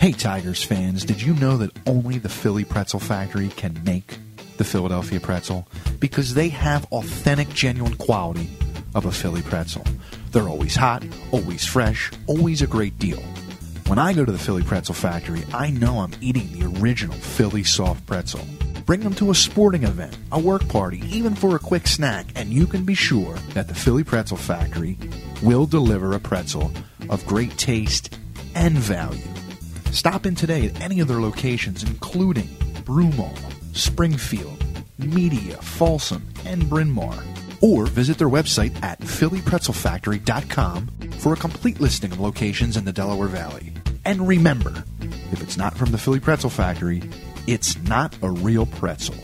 Hey, Tigers fans, did you know that only the Philly Pretzel Factory can make the Philadelphia pretzel? Because they have authentic, genuine quality of a Philly pretzel. They're always hot, always fresh, always a great deal. When I go to the Philly Pretzel Factory, I know I'm eating the original Philly soft pretzel. Bring them to a sporting event, a work party, even for a quick snack, and you can be sure that the Philly Pretzel Factory will deliver a pretzel of great taste and value. Stop in today at any of their locations, including Broomall, Springfield, Media, Folsom, and Bryn Mawr. Or visit their website at phillypretzelfactory.com for a complete listing of locations in the Delaware Valley. And remember, if it's not from the Philly Pretzel Factory, it's not a real pretzel.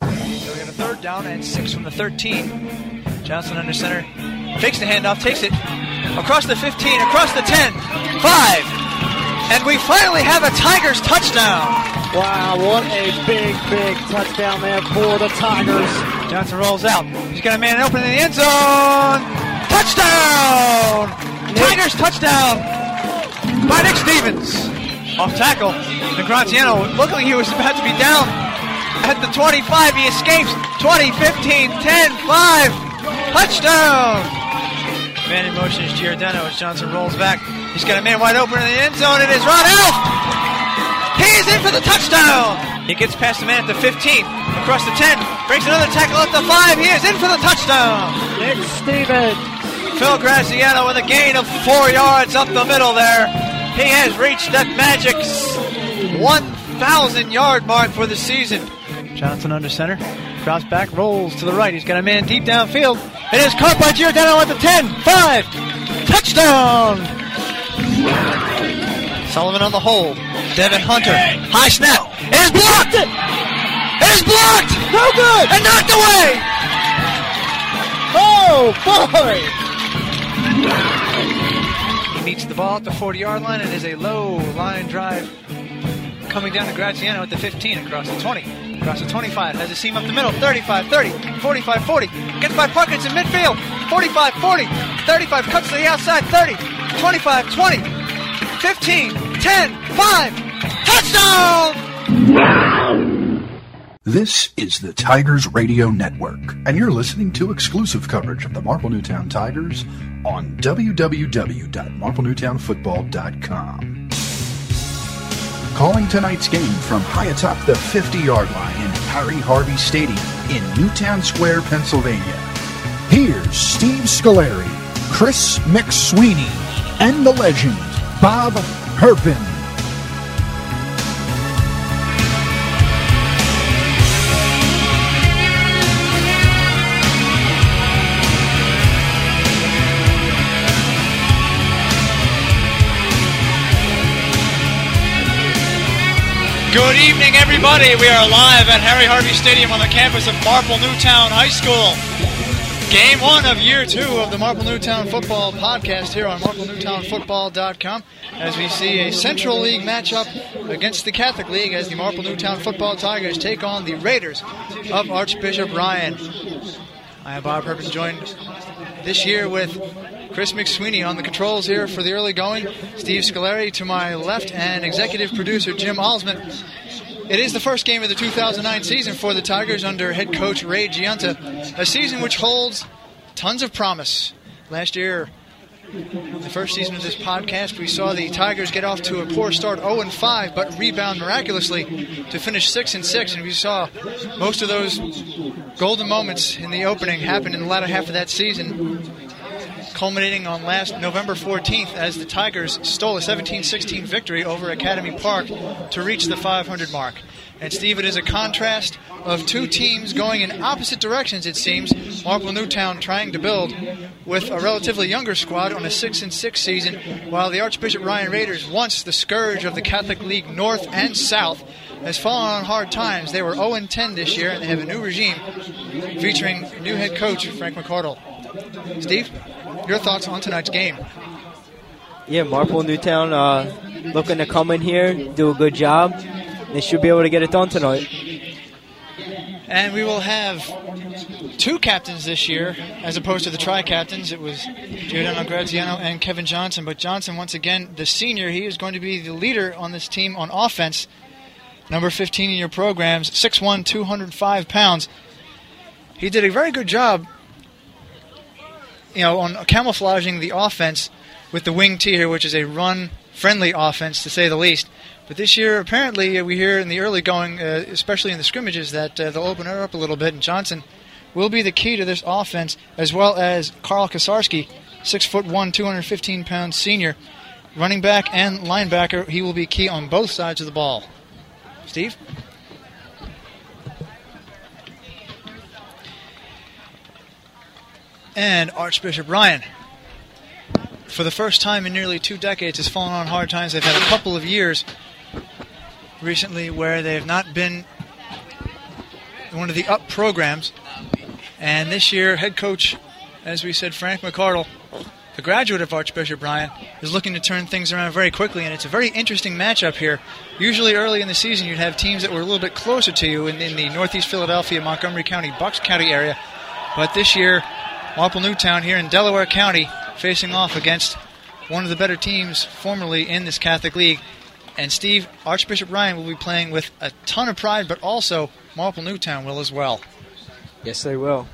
Got a third down and six from the 13. Johnson under center. Takes the handoff, takes it across the 15, across the 10, 5. And we finally have a Tigers touchdown. Wow, what a big, big touchdown there for the Tigers. Johnson rolls out. He's got a man open in the end zone. Touchdown! Tigers touchdown by Nick Stevens. Off tackle. Negraziano looked like he was about to be down at the 25. He escapes. 20, 15, 10, 5. Touchdown! Man in motion is Giordano as Johnson rolls back. He's got a man wide open in the end zone. It is Ron Elf. He is in for the touchdown. He gets past the man at the 15, across the 10, breaks another tackle at the 5. He is in for the touchdown. Nick Stevens. Phil Graziano with a gain of four yards up the middle there. He has reached that magic 1,000 yard mark for the season. Johnson under center. Drops back, rolls to the right. He's got a man deep downfield. It is caught by Giordano at the 10, 5. Touchdown! Sullivan on the hole. Devin Hunter. High snap. It is blocked! It is blocked! No good. And knocked away! Oh, boy. He meets the ball at the 40 yard line and is a low line drive coming down to Graziano at the 15 across the 20. Across the 25, has a seam up the middle, 35 30, 45 40. Gets by Puckett in midfield, 45 40, 35 cuts to the outside, 30, 25 20, 15, 10, 5. Touchdown! This is the Tigers Radio Network, and you're listening to exclusive coverage of the Marple Newtown Tigers on www.marplenewtownfootball.com. Calling tonight's game from high atop the 50 yard line in Harry Harvey Stadium in Newtown Square, Pennsylvania. Here's Steve Scoleri, Chris McSweeney, and the legend, Bob Herpen. Good evening, everybody. We are live at Harry Harvey Stadium on the campus of Marple Newtown High School. Game one of year two of the Marple Newtown Football Podcast here on MarpleNewtownFootball.com as we see a Central League matchup against the Catholic League as the Marple Newtown Football Tigers take on the Raiders of Archbishop Ryan. I am Bob Herpen, joined this year with Chris McSweeney on the controls here for the early going. Steve Scoleri to my left and executive producer Jim Alsman. It is the first game of the 2009 season for the Tigers under head coach Ray Giunta, a season which holds tons of promise. Last year, the first season of this podcast, we saw the Tigers get off to a poor start, 0 and 5, but rebound miraculously to finish 6 and 6. And we saw most of those golden moments in the opening happen in the latter half of that season, culminating on last November 14th as the Tigers stole a 17-16 victory over Academy Park to reach the 500 mark. And Steve, it is a contrast of two teams going in opposite directions. It seems Marple Newtown trying to build with a relatively younger squad on a six and six season, while the Archbishop Ryan Raiders, once the scourge of the Catholic League North and South, has fallen on hard times. They were 0 and 10 this year, and they have a new regime featuring new head coach Frank McCardle. Steve, your thoughts on tonight's game? Yeah, Marple Newtown uh, looking to come in here, do a good job. They should be able to get it done tonight. And we will have two captains this year, as opposed to the tri-captains. It was Giordano Graziano and Kevin Johnson. But Johnson, once again, the senior, he is going to be the leader on this team on offense. Number 15 in your programs, 6'1", 205 pounds. He did a very good job, you know, on camouflaging the offense with the wing T here, which is a run-friendly offense, to say the least. But this year, apparently, uh, we hear in the early going, uh, especially in the scrimmages, that uh, they'll open it up a little bit, and Johnson – will be the key to this offense, as well as Carl Kosarski, six foot one, 215 pound senior, running back and linebacker. He will be key on both sides of the ball. Steve. And Archbishop Ryan, for the first time in nearly two decades, has fallen on hard times. They've had a couple of years recently where they have not been one of the up programs and this year, head coach, as we said, Frank McCardle, the graduate of Archbishop Ryan, is looking to turn things around very quickly, and it's a very interesting matchup here. Usually, early in the season, you'd have teams that were a little bit closer to you in, in the Northeast Philadelphia, Montgomery County, Bucks County area. But this year, Marple Newtown here in Delaware County facing off against one of the better teams formerly in this Catholic League. And Steve, Archbishop Ryan will be playing with a ton of pride, but also Marple Newtown will as well. Yes, they will.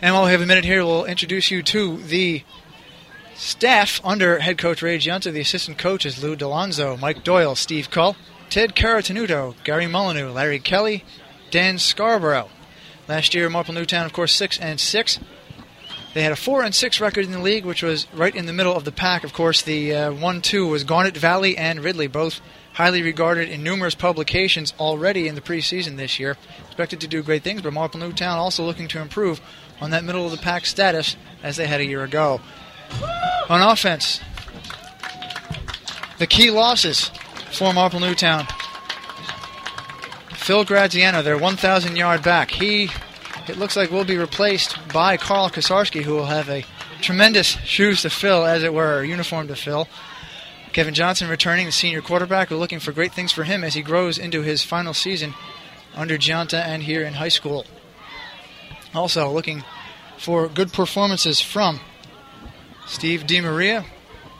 And while we have a minute here, we'll introduce you to the staff under head coach Ray Giunta. The assistant coaches Lou Delonzo, Mike Doyle, Steve Cull, Ted Caratenuto, Gary Molyneux, Larry Kelly, Dan Scarborough. Last year, Marple Newtown, of course, six and six. They had a four and six record in the league, which was right in the middle of the pack. Of course, the uh, one-two was Garnet Valley and Ridley, both highly regarded in numerous publications already in the preseason this year. Expected to do great things, but Marple Newtown also looking to improve on that middle of the pack status as they had a year ago. On offense, the key losses for Marple Newtown. Phil Graziano, their 1,000 yard back. He, it looks like, will be replaced by Carl Kosarski, who will have a tremendous shoes to fill, as it were, a uniform to fill. Kevin Johnson returning, the senior quarterback. We're looking for great things for him as he grows into his final season under Giunta and here in high school. Also looking for good performances from Steve DiMaria,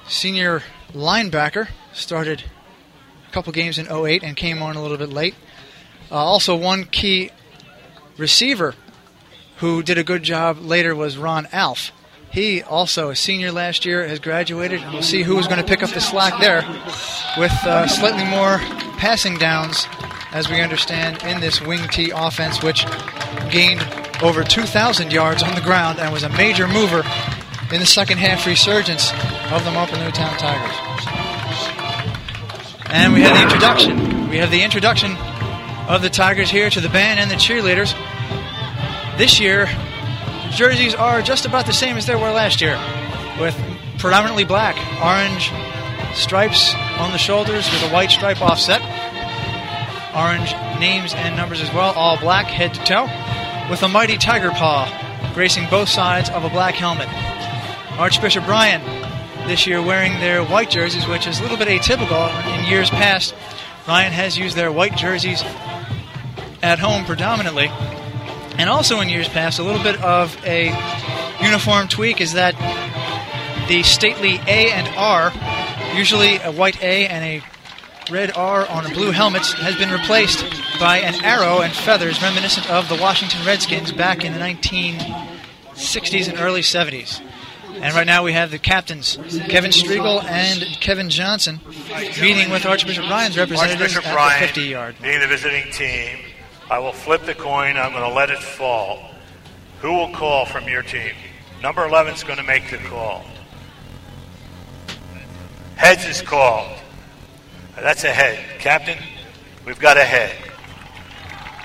senior linebacker, started a couple games in 08 and came on a little bit late. Uh, also, one key receiver who did a good job later was Ron Alf. He also a senior last year has graduated. We'll see who is going to pick up the slack there with uh, slightly more passing downs, as we understand, in this wing T offense, which gained over 2,000 yards on the ground and was a major mover in the second half resurgence of the Marple Newtown Tigers. And we have the introduction. We have the introduction of the Tigers here to the band and the cheerleaders. This year, jerseys are just about the same as they were last year, with predominantly black, orange stripes on the shoulders with a white stripe offset, orange names and numbers as well, all black head to toe, with a mighty tiger paw gracing both sides of a black helmet. Archbishop Ryan this year wearing their white jerseys, which is a little bit atypical. In years past, Ryan has used their white jerseys at home predominantly and also in years past, a little bit of a uniform tweak is that the stately A and R, usually a white A and a red R on a blue helmet, has been replaced by an arrow and feathers reminiscent of the Washington Redskins back in the 1960s and early 70s. And right now we have the captains, Kevin Striegel and Kevin Johnson, meeting with Archbishop Ryan's representatives Archbishop at Ryan, the 50 yard. Being the visiting team, I will flip the coin. I'm going to let it fall. Who will call from your team? Number 11 is going to make the call. Heads is called. That's a head. Captain, we've got a head.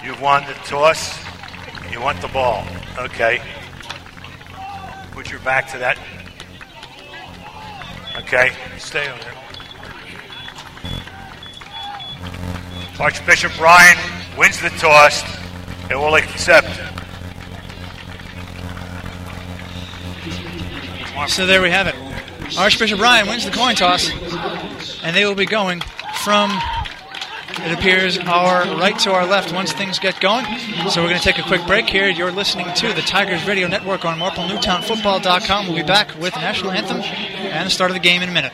You've won the toss. You want the ball. Okay. Put your back to that. Okay. Stay on there. Archbishop Ryan wins the toss and will accept. So there we have it. Archbishop Ryan wins the coin toss, and they will be going from it appears, our right to our left once things get going. So we're going to take a quick break here. You're listening to the Tigers Radio Network on MarpleNewtownFootball.com. We'll be back with national anthem and the start of the game in a minute.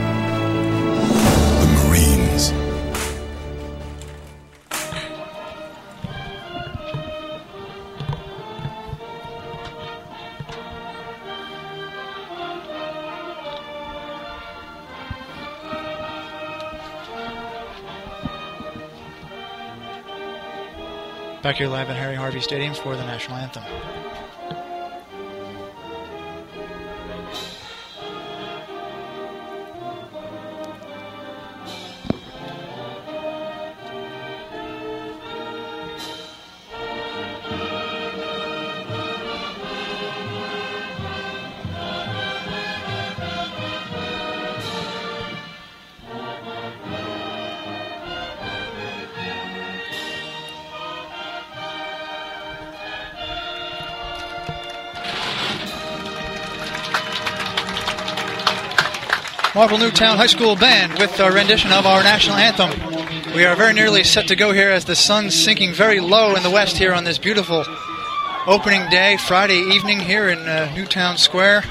Back here live at Harry Harvey Stadium for the national anthem. Marple Newtown High School Band with a rendition of our national anthem. We are very nearly set to go here as the sun's sinking very low in the west here on this beautiful opening day, Friday evening here in uh, Newtown Square.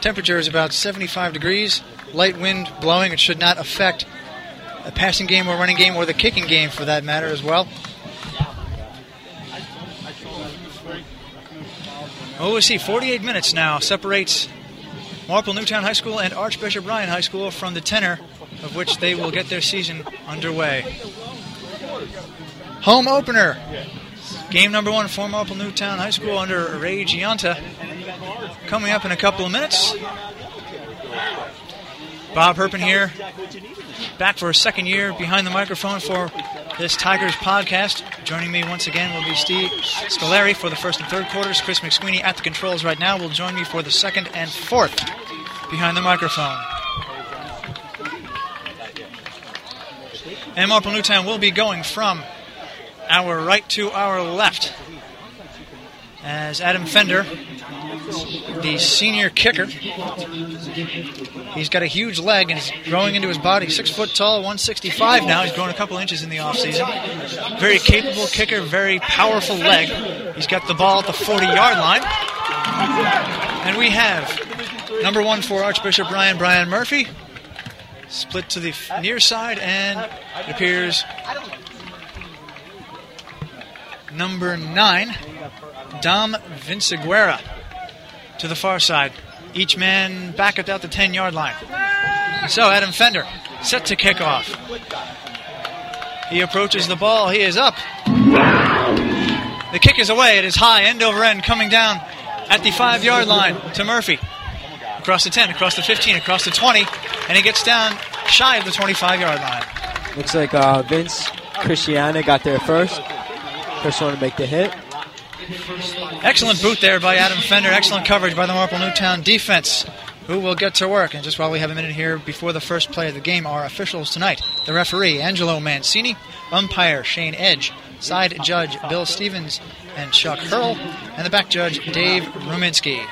Temperature is about 75 degrees, light wind blowing. It should not affect a passing game or running game or the kicking game for that matter as well. Oh, we see 48 minutes now separates Marple Newtown High School and Archbishop Ryan High School from the tenor of which they will get their season underway. Home opener. Game number one for Marple Newtown High School under Ray Giunta. Coming up in a couple of minutes. Bob Herpen here, back for a second year behind the microphone for this Tigers podcast. Joining me once again will be Steve Scoleri for the first and third quarters. Chris McSweeney at the controls right now will join me for the second and fourth behind the microphone. And Marple Newtown will be going from our right to our left as Adam Fender, the senior kicker, he's got a huge leg and he's growing into his body. Six foot tall, 165 now. He's grown a couple inches in the offseason. Very capable kicker, very powerful leg. He's got the ball at the 40 yard line. And we have number one for Archbishop Ryan, Brian Murphy. Split to the near side, and it appears number nine, Dom Vinciguerra, to the far side. Each man back about the 10 yard line. So Adam Fender set to kick off. He approaches the ball. He is up. The kick is away. It is high, end over end, coming down at the five yard line to Murphy. Across the 10, across the 15, across the 20, and he gets down shy of the 25 yard line. Looks like uh, Vince Christiana got there first. First one to make the hit. Excellent boot there by Adam Fender. Excellent coverage by the Marple Newtown defense, who will get to work. And just while we have a minute here before the first play of the game, our officials tonight the referee, Angelo Mancini, umpire, Shane Edge, side judge, Bill Stevens and Chuck Hurl, and the back judge, Dave Ruminski.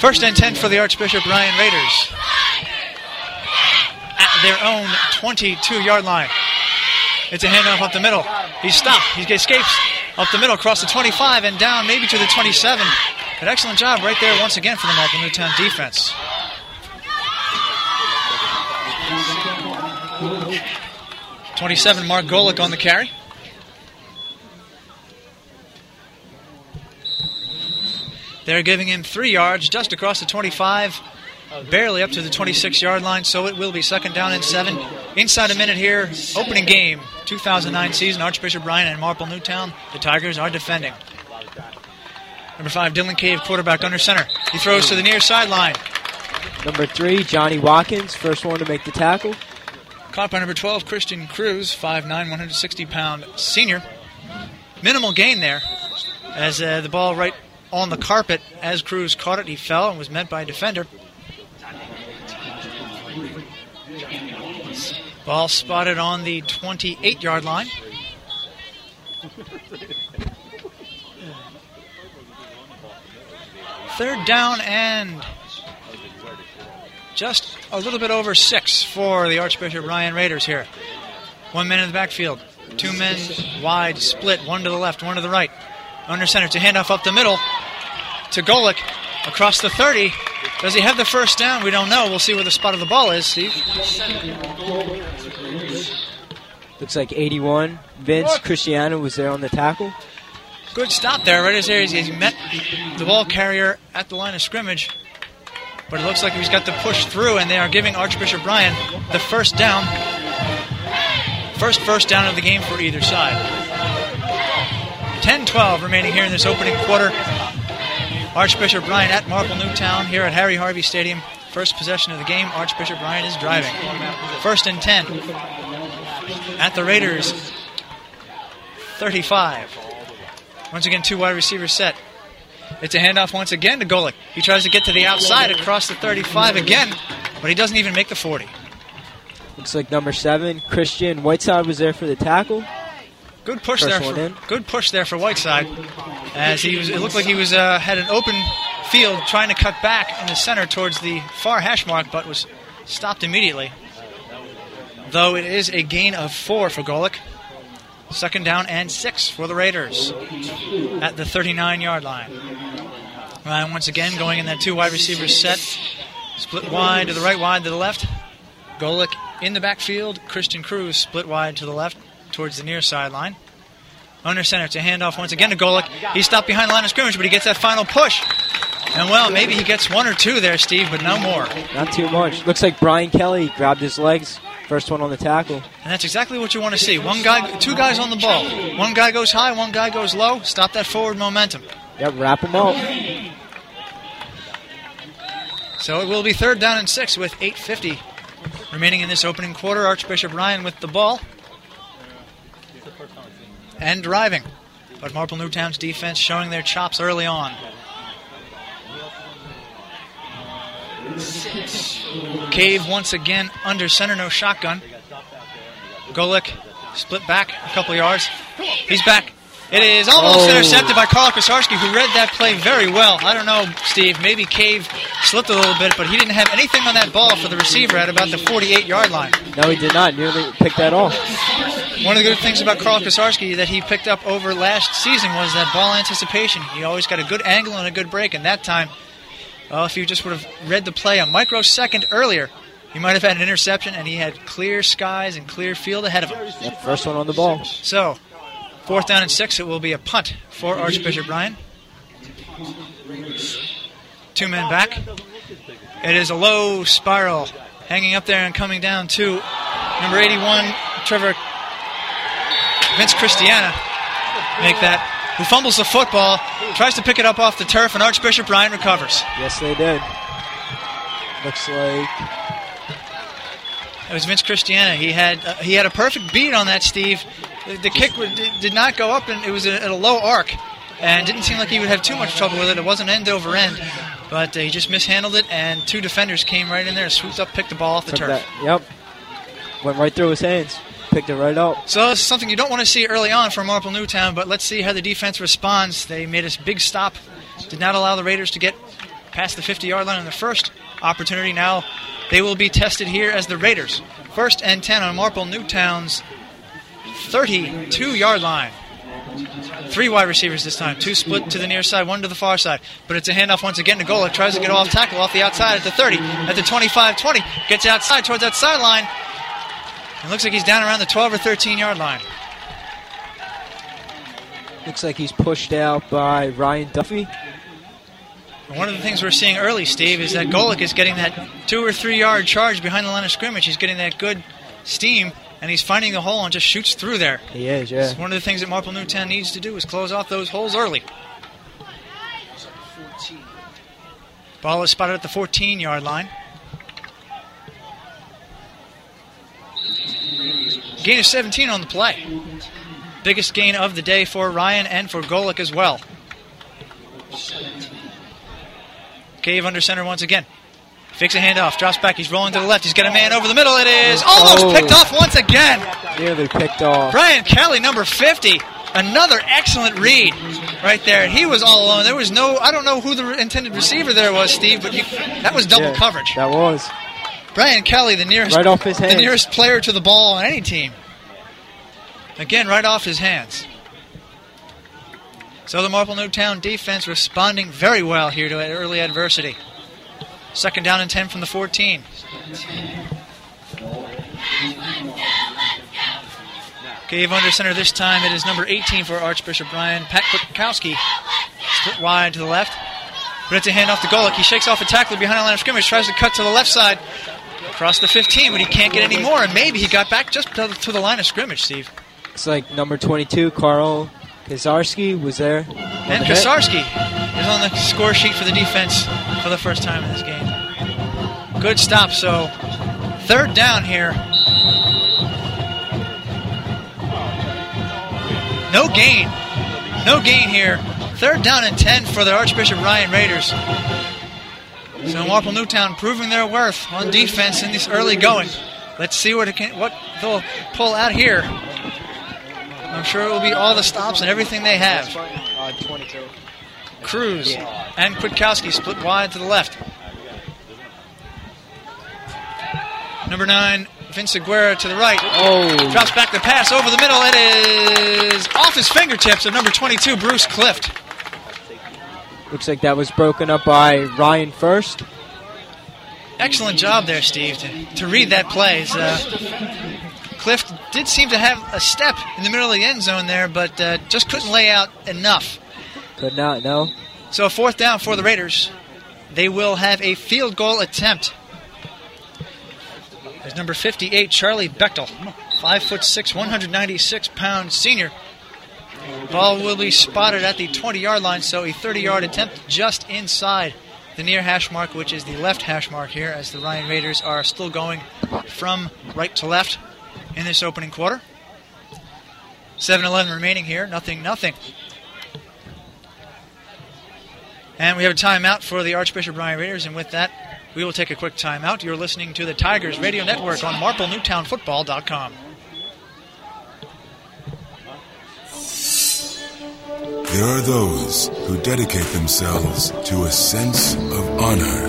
First and 10 for the Archbishop Ryan Raiders at their own 22 yard line. It's a handoff up the middle. He's stopped. He escapes up the middle, across the 25 and down maybe to the 27. An excellent job right there once again for the Marple Newtown defense. Twenty-seven, Mark Golick on the carry. They're giving him three yards just across the 25, barely up to the 26 yard line, so it will be second down and seven. Inside a minute here, opening game, 2009 season, Archbishop Ryan and Marple Newtown. The Tigers are defending. Number five, Dylan Cave, quarterback under center. He throws to the near sideline. Number three, Johnny Watkins, first one to make the tackle. Caught by number 12, Christian Cruz, 5'9, 160 pound senior. Minimal gain there. as uh, the ball right on the carpet as Cruz caught it. He fell and was met by a defender. Ball spotted on the 28 yard line. Third down and just a little bit over six for the Archbishop Ryan Raiders here. One man in the backfield, two men wide split, one to the left, one to the right. Under center to handoff up the middle to Golick across the 30. Does he have the first down? We don't know. We'll see where the spot of the ball is, Steve. Looks like 81. Vince Cristiano was there on the tackle. Good stop there, right as there. He met the ball carrier at the line of scrimmage. But it looks like he's got the push through, and they are giving Archbishop Ryan the first down. First first down of the game for either side. 10 12 remaining here in this opening quarter. Archbishop Ryan at Marple Newtown here at Harry Harvey Stadium. First possession of the game. Archbishop Ryan is driving. First and 10 at the Raiders 35. Once again, two wide receivers set. It's a handoff once again to Golick. He tries to get to the outside across the 35 again, but he doesn't even make the 40. Looks like number seven, Christian Whiteside was there for the tackle. Good push First there. For, good push there for Whiteside, as he was. It looked like he was uh, had an open field trying to cut back in the center towards the far hash mark, but was stopped immediately. Though it is a gain of four for Golick. Second down and six for the Raiders at the 39 yard line. Ryan once again going in that two wide receiver set. Split wide to the right, wide to the left. Golick in the backfield. Christian Cruz split wide to the left towards the near sideline. Under center to handoff once again to Golick. He's stopped behind the line of scrimmage, but he gets that final push. And well, maybe he gets one or two there, Steve, but no more. Not too much. Looks like Brian Kelly grabbed his legs. First one on the tackle. And that's exactly what you want to see. One guy, two guys on the ball. One guy goes high, one guy goes low. Stop that forward momentum. Yep, wrap him up. So it will be third down and six with 8.50 remaining in this opening quarter. Archbishop Ryan with the ball and driving. But Marple Newtown's defense showing their chops early on. Cave once again under center, no shotgun. Golick split back a couple yards. He's back. It is almost Oh. intercepted by Carl Kosarski, who read that play very well. I don't know, Steve. Maybe Cave slipped a little bit, but he didn't have anything on that ball for the receiver at about the 48 yard line. No, he did not. Nearly picked that off. One of the good things about Carl Kosarski that he picked up over last season was that ball anticipation. He always got a good angle and a good break, and that time, well, if you just would have read the play a microsecond earlier, he might have had an interception, and he had clear skies and clear field ahead of him. Yep, first one on the ball. So, fourth down and six, it will be a punt for Archbishop Ryan. Two men back. It is a low spiral hanging up there and coming down to number 81, Trevor Vince Christiana. Make that. Who fumbles the football, tries to pick it up off the turf, and Archbishop Ryan recovers. Yes, they did. Looks like It was Vince Christiana. He had uh, he had a perfect beat on that, Steve. The, the kick would, did- did not go up, and it was at a low arc, and didn't seem like he would have too much trouble with it. It wasn't end over end, but uh, he just mishandled it, and two defenders came right in there, swooped up, picked the ball off the took turf. that. Yep. Went right through his hands. Picked it right up. So this is something you don't want to see early on for Marple Newtown, but let's see how the defense responds. They made a big stop, did not allow the Raiders to get past the 50-yard line on the first opportunity. Now they will be tested here as the Raiders. First and 10 on Marple Newtown's 32-yard line. Three wide receivers this time. Two split to the near side, one to the far side. But it's a handoff once again to Golick. Tries to get off tackle off the outside at the 30, at the 25 20. Gets outside towards that sideline. It looks like he's down around the 12 or 13 yard line. Looks like he's pushed out by Ryan Duffy. One of the things we're seeing early, Steve, is that Golick is getting that two or three yard charge behind the line of scrimmage. He's getting that good steam, and he's finding the hole and just shoots through there. He is, yeah. It's one of the things that Marple Newtown needs to do is close off those holes early. Ball is spotted at the 14 yard line. Gain of 17 on the play. Biggest gain of the day for Ryan and for Golick as well. Cave under center once again. Fakes a handoff, drops back. He's rolling to the left. He's got a man over the middle. It is almost Oh. picked off once again. Nearly picked off. Brian Kelly, number 50. Another excellent read right there. He was all alone. There was no, I don't know who the intended receiver there was, Steve, but you, that was double Yeah, coverage. That was. Brian Kelly, the nearest, Right off his the nearest player to the ball on any team. Again, right off his hands. So the Marple Newtown defense responding very well here to early adversity. Second down and 10 from the 14. Cave under center this time. It is number 18 for Archbishop Ryan. Pat Kwiatkowski split wide to the left. But it's a handoff to Golick. He shakes off a tackler behind the line of scrimmage, tries to cut to the left side, across the 15, but he can't get any more. And maybe he got back just to to the line of scrimmage, Steve. It's like number 22, Carl Kosarski was there. And Okay. Kosarski is on the score sheet for the defense for the first time in this game. Good stop. So third down here. No gain. No gain here. Third down and 10 for the Archbishop Ryan Raiders. So Marple Newtown proving their worth on defense in this early going. Let's see what it can, what they'll pull out here. I'm sure it will be all the stops and everything they have. 22. Cruz and Kwiatkowski split wide to the left. Number nine, Vinciguerra to the right. Oh, Drops back the pass over the middle. It is off his fingertips of number 22, Bruce Clift. looks like that was broken up by Ryan first. Excellent job there, Steve, to, to read that play. Uh, Clift did seem to have a step in the middle of the end zone there, but uh, just couldn't lay out enough. Could not, no. So a fourth down for the Raiders. They will have a field goal attempt. There's number 58, Charlie Bechtel, five foot six, 196 pound senior. Ball will be spotted at the 20 yard line, so a 30 yard attempt just inside the near hash mark, which is the left hash mark here, as the Ryan Raiders are still going from right to left in this opening quarter. 7 11 remaining here, nothing, nothing. And we have a timeout for the Archbishop Ryan Raiders, and with that, we will take a quick timeout. You're listening to the Tigers Radio Network on MarpleNewtownFootball.com. There are those who dedicate themselves to a sense of honor,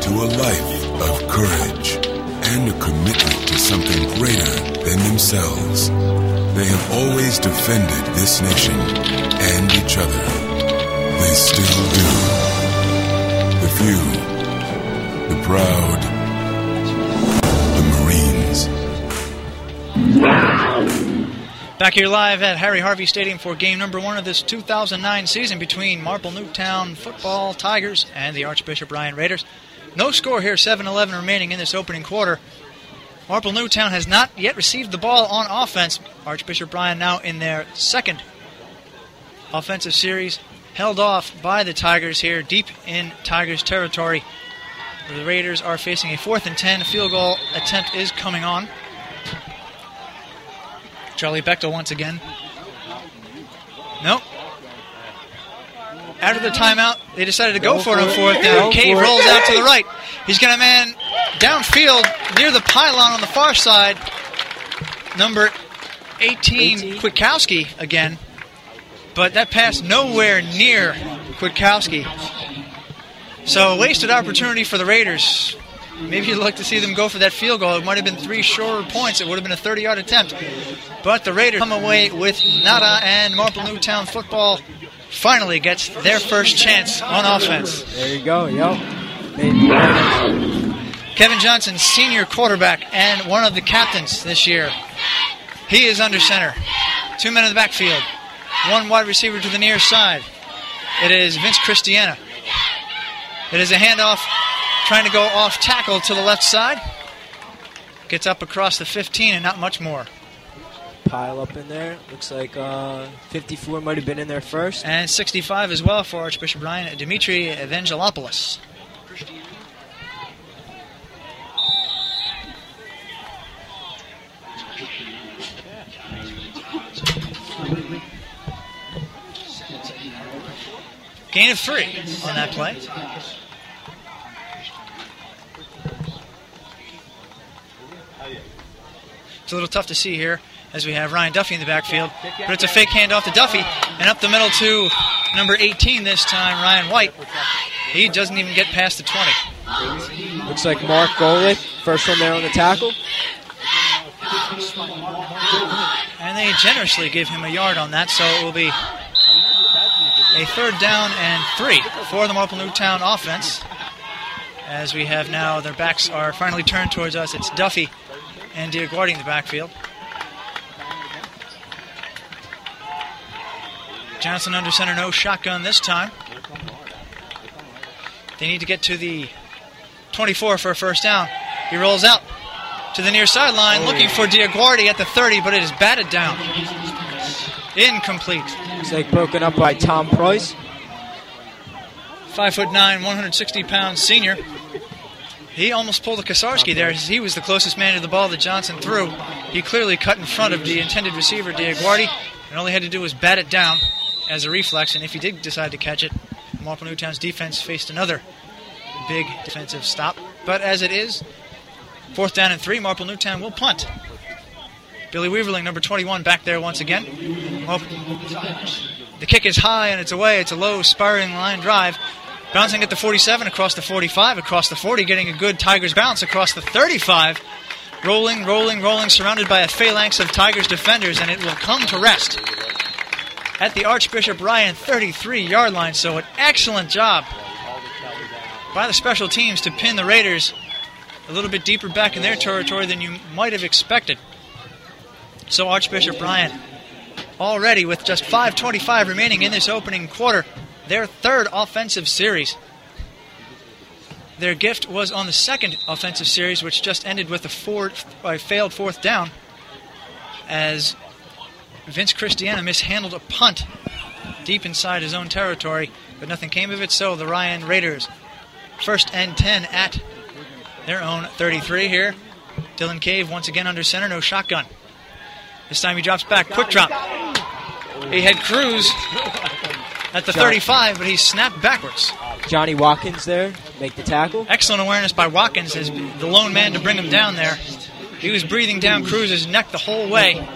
to a life of courage, and a commitment something greater than themselves. They have always defended this nation and each other. They still do. The few, the proud, the Marines. Back here live at Harry Harvey Stadium for game number one of this 2009 season between Marple Newtown Football Tigers and the Archbishop Ryan Raiders. No score here, 7 11 remaining in this opening quarter. Marple Newtown has not yet received the ball on offense. Archbishop Ryan now in their second offensive series, held off by the Tigers here deep in Tigers territory. The Raiders are facing a fourth and 10. Field goal attempt is coming on. Charlie Bechtel once again. Nope. After the timeout, they decided to go, Go for it on fourth down. Cave rolls out to the right. He's got a man downfield near the pylon on the far side. Number 18, 18. Kwiatkowski again. But that pass nowhere near Kwiatkowski. So a wasted opportunity for the Raiders. Maybe you'd like to see them go for that field goal. It might have been three shorter points. It would have been a 30 yard attempt. But the Raiders come away with nada, and Marple Newtown football finally gets their first chance on offense. There you go, yep. Kevin Johnson, senior quarterback and one of the captains this year. He is under center. Two men in the backfield. One wide receiver to the near side. It is Vince Christiana. It is a handoff trying to go off tackle to the left side. Gets up across the 15 and not much more. Pile up in there. Looks like uh, 54 might have been in there first. And 65 as well for Archbishop Ryan Dimitri Evangelopoulos. Gain of three on that play. It's a little tough to see here as we have Ryan Duffy in the backfield, but it's a fake handoff to Duffy and up the middle to number 18 this time, Ryan White. He doesn't even get past the 20. Looks like Mark Golick, first one there on the tackle. And they generously give him a yard on that, so it will be a third down and three for the Marple Newtown offense. As we have now, their backs are finally turned towards us. It's Duffy and Diaguardi in the backfield. Johnson under center, no shotgun this time. They need to get to the 24 for a first down. He rolls out to the near sideline, looking oh. for Diaguardi at the 30, but it is batted down. Incomplete. Looks like broken up by Tom Price. Five foot nine, 160 pound senior. He almost pulled a Kosarski there. He was the closest man to the ball that Johnson threw. He clearly cut in front of the intended receiver, Diaguardi, and all he had to do was bat it down as a reflex. And if he did decide to catch it, Marple Newtown's defense faced another big defensive stop. But as it is, fourth down and three, Marple Newtown will punt. Billy Weaverling, number 21, back there once again. Well, the kick is high and it's away. It's a low, spiraling line drive. Bouncing at the 47, across the 45, across the 40, getting a good Tigers bounce across the 35. Rolling, rolling, rolling, surrounded by a phalanx of Tigers defenders, and it will come to rest at the Archbishop Ryan 33 yard line. So, an excellent job by the special teams to pin the Raiders a little bit deeper back in their territory than you might have expected. So, Archbishop Ryan already with just 5.25 remaining in this opening quarter, their third offensive series. Their gift was on the second offensive series, which just ended with a, a failed fourth down, as Vince Christiana mishandled a punt deep inside his own territory, but nothing came of it. So the Ryan Raiders, first and 10 at their own 33 here. Dylan Cave once again under center, no shotgun. This time he drops back, quick drop. He had Cruz at the 35, but he snapped backwards. Johnny Watkins there, make the tackle. Excellent awareness by Watkins as the lone man to bring him down there. He was breathing down Cruz's neck the whole way.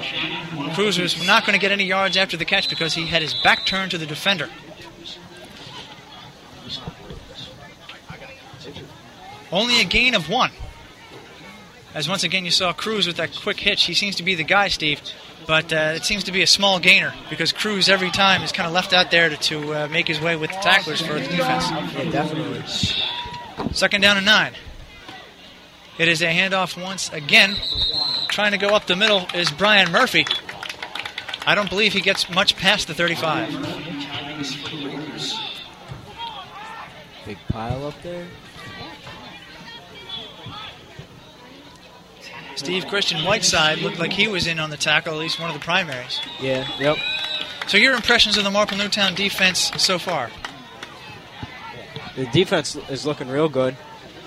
Cruz was not going to get any yards after the catch because he had his back turned to the defender. Only a gain of one. As once again you saw Cruz with that quick hitch. He seems to be the guy, Steve. But uh, it seems to be a small gainer because Cruz every time is kind of left out there to, to uh, make his way with the tacklers for the defense. Yeah, definitely. Second down and nine. It is a handoff once again. Trying to go up the middle is Brian Murphy. I don't believe he gets much past the 35. Big pile up there. Steve Christian Whiteside looked like he was in on the tackle, at least one of the primaries. Yeah, yep. So, your impressions of the Marple Newtown defense so far? The defense is looking real good.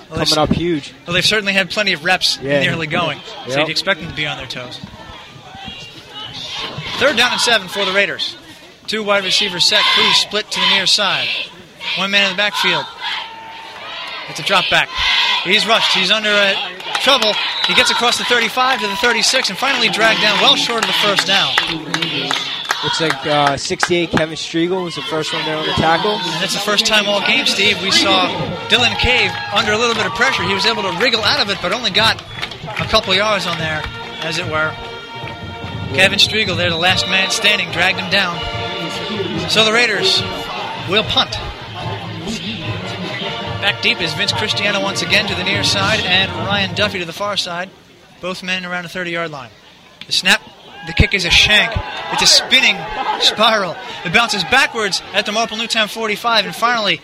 Well, Coming up huge. Well, they've certainly had plenty of reps Yeah. in the early going, so Yep. you'd expect them to be on their toes. Third down and seven for the Raiders. Two wide receivers set. Cruz split to the near side. One man in the backfield. It's a drop back. He's rushed. He's under uh, trouble. He gets across the 35 to the 36 and finally dragged down well short of the first down. Looks like uh, 68 Kevin Striegel was the first one there on the tackle. And it's the first time all game, Steve, we saw Dylan Cave under a little bit of pressure. He was able to wriggle out of it, but only got a couple yards on there, as it were. Kevin Striegel there, the last man standing, dragged him down. So the Raiders will punt. Back deep is Vince Cristiano once again to the near side, and Ryan Duffy to the far side. Both men around the 30 yard line. The snap, the kick is a shank. It's a spinning spiral. It bounces backwards at the Marple Newtown 45 and finally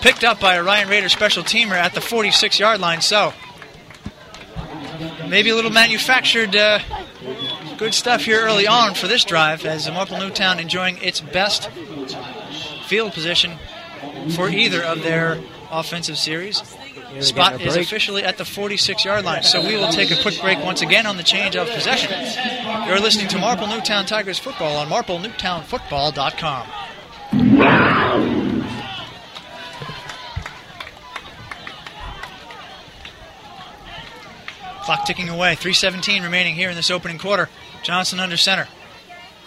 picked up by a Ryan Raider special teamer at the 46 yard line. So maybe a little manufactured uh, good stuff here early on for this drive as the Marple Newtown enjoying its best field position for either of their offensive series. Spot is officially at the 46 yard line, so we will take a quick break once again on the change of possession. You're listening to Marple Newtown Tigers football on marplenewtownfootball.com. Clock ticking away. 3.17 remaining here in this opening quarter. Johnson under center.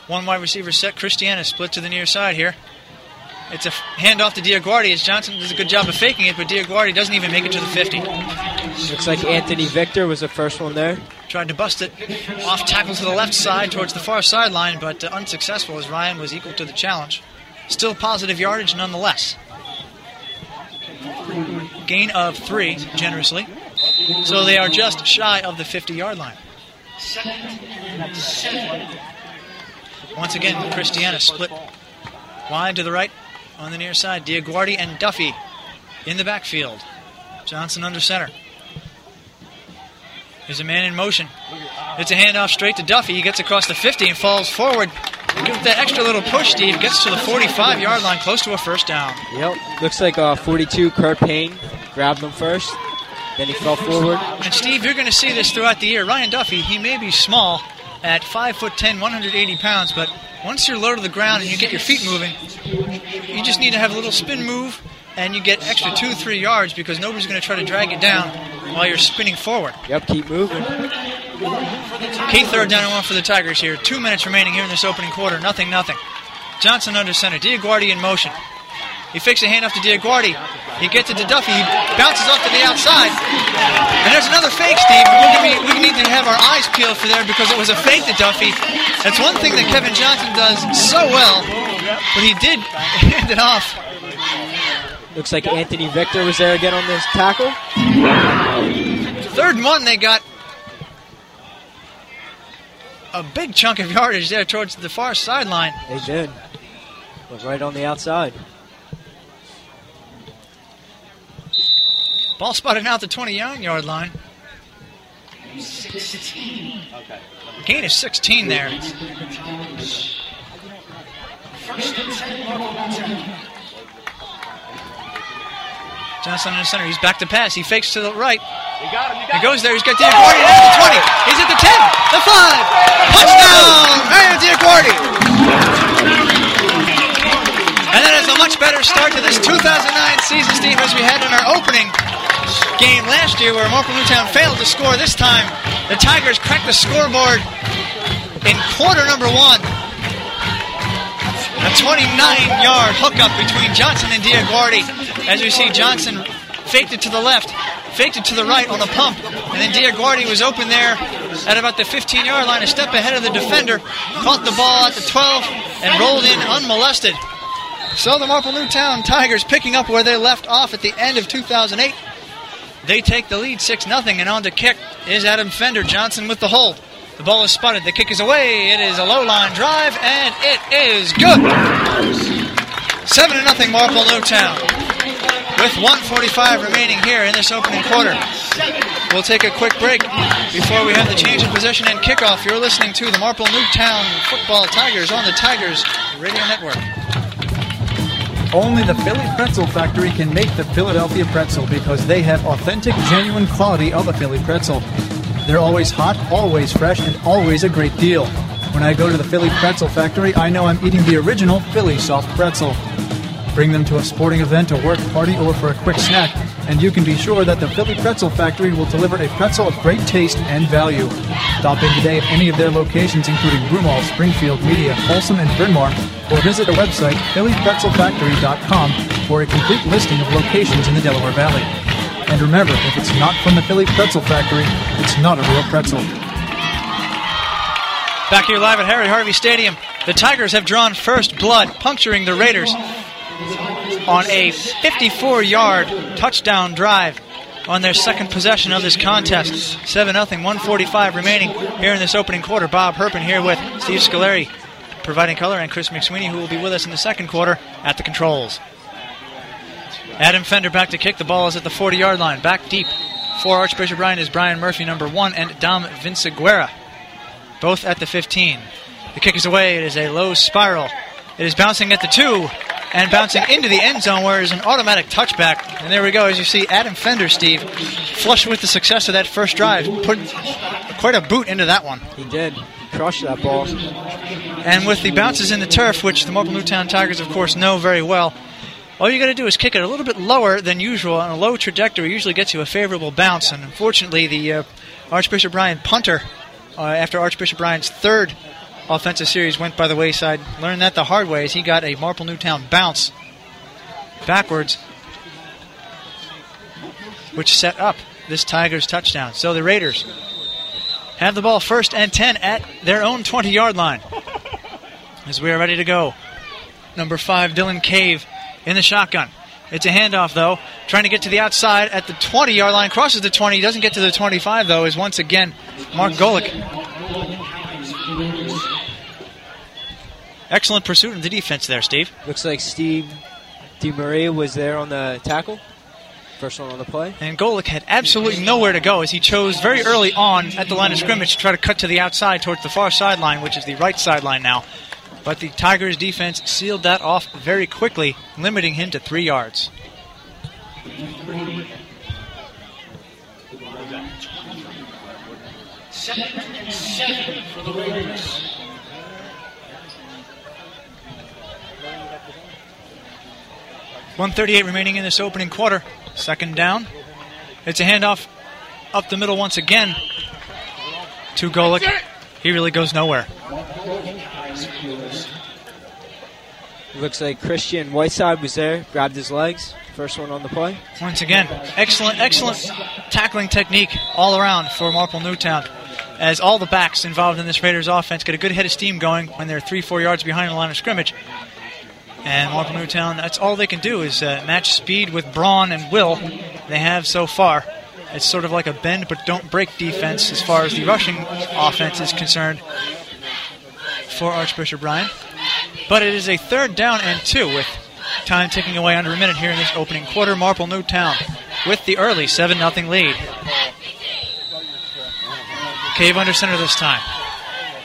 One wide receiver set. Christiana split to the near side here. It's a handoff to Diaguardi as Johnson does a good job of faking it, but Diaguardi doesn't even make it to the 50. Looks like Anthony Victor was the first one there. Tried to bust it off tackle to the left side towards the far sideline, but uh, unsuccessful as Ryan was equal to the challenge. Still positive yardage nonetheless. Gain of three, generously. So they are just shy of the 50 yard line. Once again, Christiana split wide to the right on the near side. Diaguardi and Duffy in the backfield. Johnson under center. There's a man in motion. It's a handoff straight to Duffy. He gets across the 50 and falls forward. With that extra little push, Steve gets to the 45 yard line, close to a first down. Yep. Looks like uh, 42 Kurt Payne grabbed him first. Then he fell forward. And Steve, you're going to see this throughout the year. Ryan Duffy, he may be small at 5 foot 10, 180 pounds, but once you're low to the ground and you get your feet moving, you just need to have a little spin move and you get extra two, three yards because nobody's going to try to drag you down while you're spinning forward. Yep, keep moving. Key third down and one for the Tigers here. Two minutes remaining here in this opening quarter. Nothing, nothing. Johnson under center. Diaguardi in motion. He fakes a handoff to Diaguardi. He gets it to Duffy. He bounces off to the outside. And there's another fake, Steve. Be, we need to have our eyes peeled for there because it was a fake to Duffy. That's one thing that Kevin Johnson does so well. But he did hand it off. Looks like Anthony Victor was there again on this tackle. Third and one, they got a big chunk of yardage there towards the far sideline. They did. Was right on the outside. Ball spotted out the 29 yard line. Gain of 16 there. Johnson in the center. He's back to pass. He fakes to the right. He goes there. He's got Diaguardi at the 20. He's at the 10, the 5. Touchdown! Mario Diaguardi. And that is a much better start to this 2009 season, Steve, as we had in our opening game last year where Marple Newtown failed to score. This time, the Tigers cracked the scoreboard in quarter number one. A 29-yard hookup between Johnson and Diaguardi. As we see, Johnson faked it to the left, faked it to the right on a pump, and then Diaguardi was open there at about the 15-yard line, a step ahead of the defender, caught the ball at the 12, and rolled in unmolested. So the Marple Newtown Tigers picking up where they left off at the end of 2008. They take the lead 6 0, and on to kick is Adam Fender. Johnson with the hold. The ball is spotted. The kick is away. It is a low line drive, and it is good. 7 0 Marple Newtown. With 145 remaining here in this opening quarter. We'll take a quick break before we have the change of position and kickoff. You're listening to the Marple Newtown Football Tigers on the Tigers Radio Network. Only the Philly Pretzel Factory can make the Philadelphia pretzel because they have authentic, genuine quality of a Philly pretzel. They're always hot, always fresh, and always a great deal. When I go to the Philly Pretzel Factory, I know I'm eating the original Philly soft pretzel. Bring them to a sporting event, a work party, or for a quick snack, and you can be sure that the Philly Pretzel Factory will deliver a pretzel of great taste and value. Stop in today at any of their locations, including Broomall, Springfield, Media, Folsom, and Bryn Mawr, or visit their website, phillypretzelfactory.com, for a complete listing of locations in the Delaware Valley. And remember, if it's not from the Philly Pretzel Factory, it's not a real pretzel. Back here live at Harry Harvey Stadium, the Tigers have drawn first blood, puncturing the Raiders on a 54 yard touchdown drive on their second possession of this contest. 7 0, 145 remaining here in this opening quarter. Bob Herpen here with Steve Scoleri providing color and Chris McSweeney, who will be with us in the second quarter at the controls. Adam Fender back to kick. The ball is at the 40 yard line. Back deep for Archbishop Ryan is Brian Murphy, number one, and Dom Vinciguerra, both at the 15. The kick is away. It is a low spiral. It is bouncing at the two and bouncing into the end zone where is an automatic touchback. And there we go. As you see, Adam Fender, Steve, flush with the success of that first drive, put quite a boot into that one. He did. Crushed that ball. And with the bounces in the turf, which the Marple Newtown Tigers, of course, know very well, all you got to do is kick it a little bit lower than usual on a low trajectory. Usually gets you a favorable bounce, and unfortunately, the uh, Archbishop Ryan punter uh, after Archbishop Ryan's third offensive series went by the wayside. Learned that the hard way as he got a Marple Newtown bounce backwards, which set up this Tigers touchdown. So the Raiders have the ball first and 10 at their own 20 yard line as we are ready to go. Number five, Dylan Cave in the shotgun. It's a handoff, though. Trying to get to the outside at the 20 yard line. Crosses the 20. Doesn't get to the 25, though, is once again Mark Golick excellent pursuit in the defense there, Steve. Looks like Steve DeMaria was there on the tackle. First one on the play. And Golick had absolutely nowhere to go as he chose very early on at the line of scrimmage to try to cut to the outside towards the far sideline, which is the right sideline now. But the Tigers defense sealed that off very quickly, limiting him to three yards. Seven, seven for the Raiders. 138 remaining in this opening quarter. Second down. It's a handoff up the middle once again to Golick. He really goes nowhere. Looks like Christian Whiteside was there, grabbed his legs. First one on the play. Once again, excellent, excellent tackling technique all around for Marple Newtown. As all the backs involved in this Raiders offense get a good head of steam going when they're three, four yards behind the line of scrimmage. And Marple Newtown, that's all they can do is uh, match speed with brawn and will they have so far. It's sort of like a bend but don't break defense as far as the rushing offense is concerned for Archbishop Ryan. But it is a third down and two with time ticking away under a minute here in this opening quarter. Marple Newtown with the early 7 0 lead. Cave under center this time.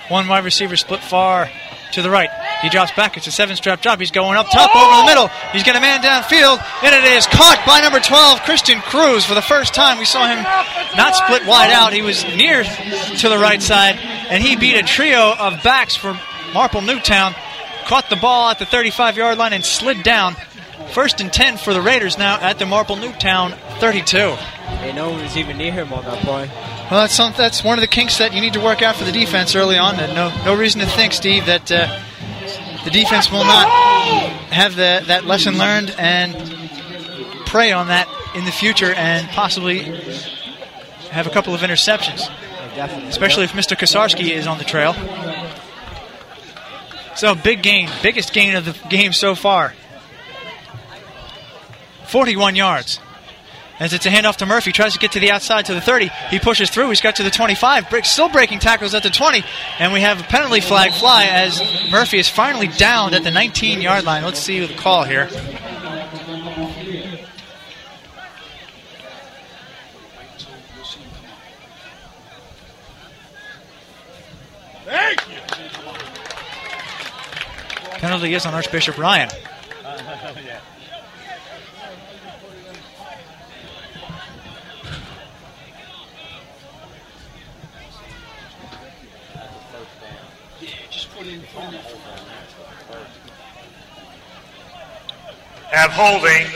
One wide receiver split far to the right. He drops back. It's a seven strap drop. He's going up top over the middle. He's got a man downfield, and it is caught by number 12, Christian Cruz. For the first time, we saw him not split wide out. He was near to the right side, and he beat a trio of backs for Marple Newtown. Caught the ball at the 35 yard line and slid down. First and 10 for the Raiders now at the Marple Newtown 32. Hey, no one was even near him on that play. Well, that's some, that's one of the kinks that you need to work out for the defense early on. And no no reason to think, Steve, that uh, the defense will not have the, that lesson learned and prey on that in the future and possibly have a couple of interceptions. Especially if Mr. Kosarski is on the trail. So big gain, biggest gain of the game so far. 41 yards. As it's a handoff to Murphy, tries to get to the outside to the 30. He pushes through. He's got to the 25. Break, still breaking tackles at the 20. And we have a penalty flag fly as Murphy is finally downed at the 19 yard line. Let's see the call here. Penalty is on Archbishop Ryan. Holding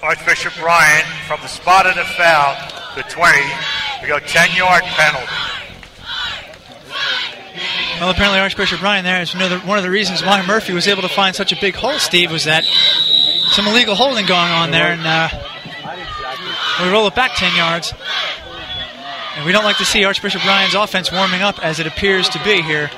Archbishop Ryan from the spot of the foul to 20. We go 10 yard penalty. Well, apparently Archbishop Ryan there is another, one of the reasons why Murphy was able to find such a big hole, Steve, was that some illegal holding going on there. And uh, we roll it back 10 yards. And we don't like to see Archbishop Ryan's offense warming up as it appears to be here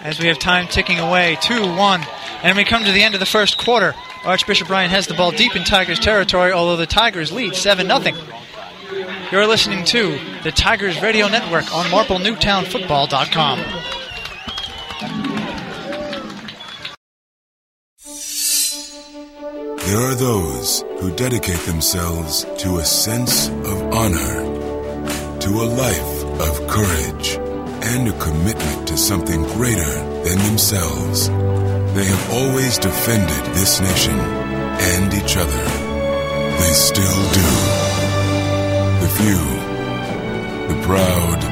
as we have time ticking away. 2 1. And we come to the end of the first quarter. Archbishop Ryan has the ball deep in Tigers territory, although the Tigers lead 7 0. You're listening to the Tigers Radio Network on MarpleNewtownFootball.com. There are those who dedicate themselves to a sense of honor, to a life of courage, and a commitment to something greater than themselves. They have always defended this nation and each other. They still do. The few, the proud,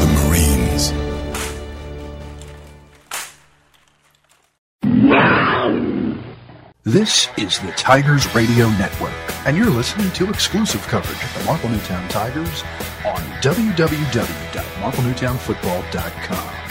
the Marines. This is the Tigers Radio Network, and you're listening to exclusive coverage of the Marple Newtown Tigers on www.marplenewtownfootball.com.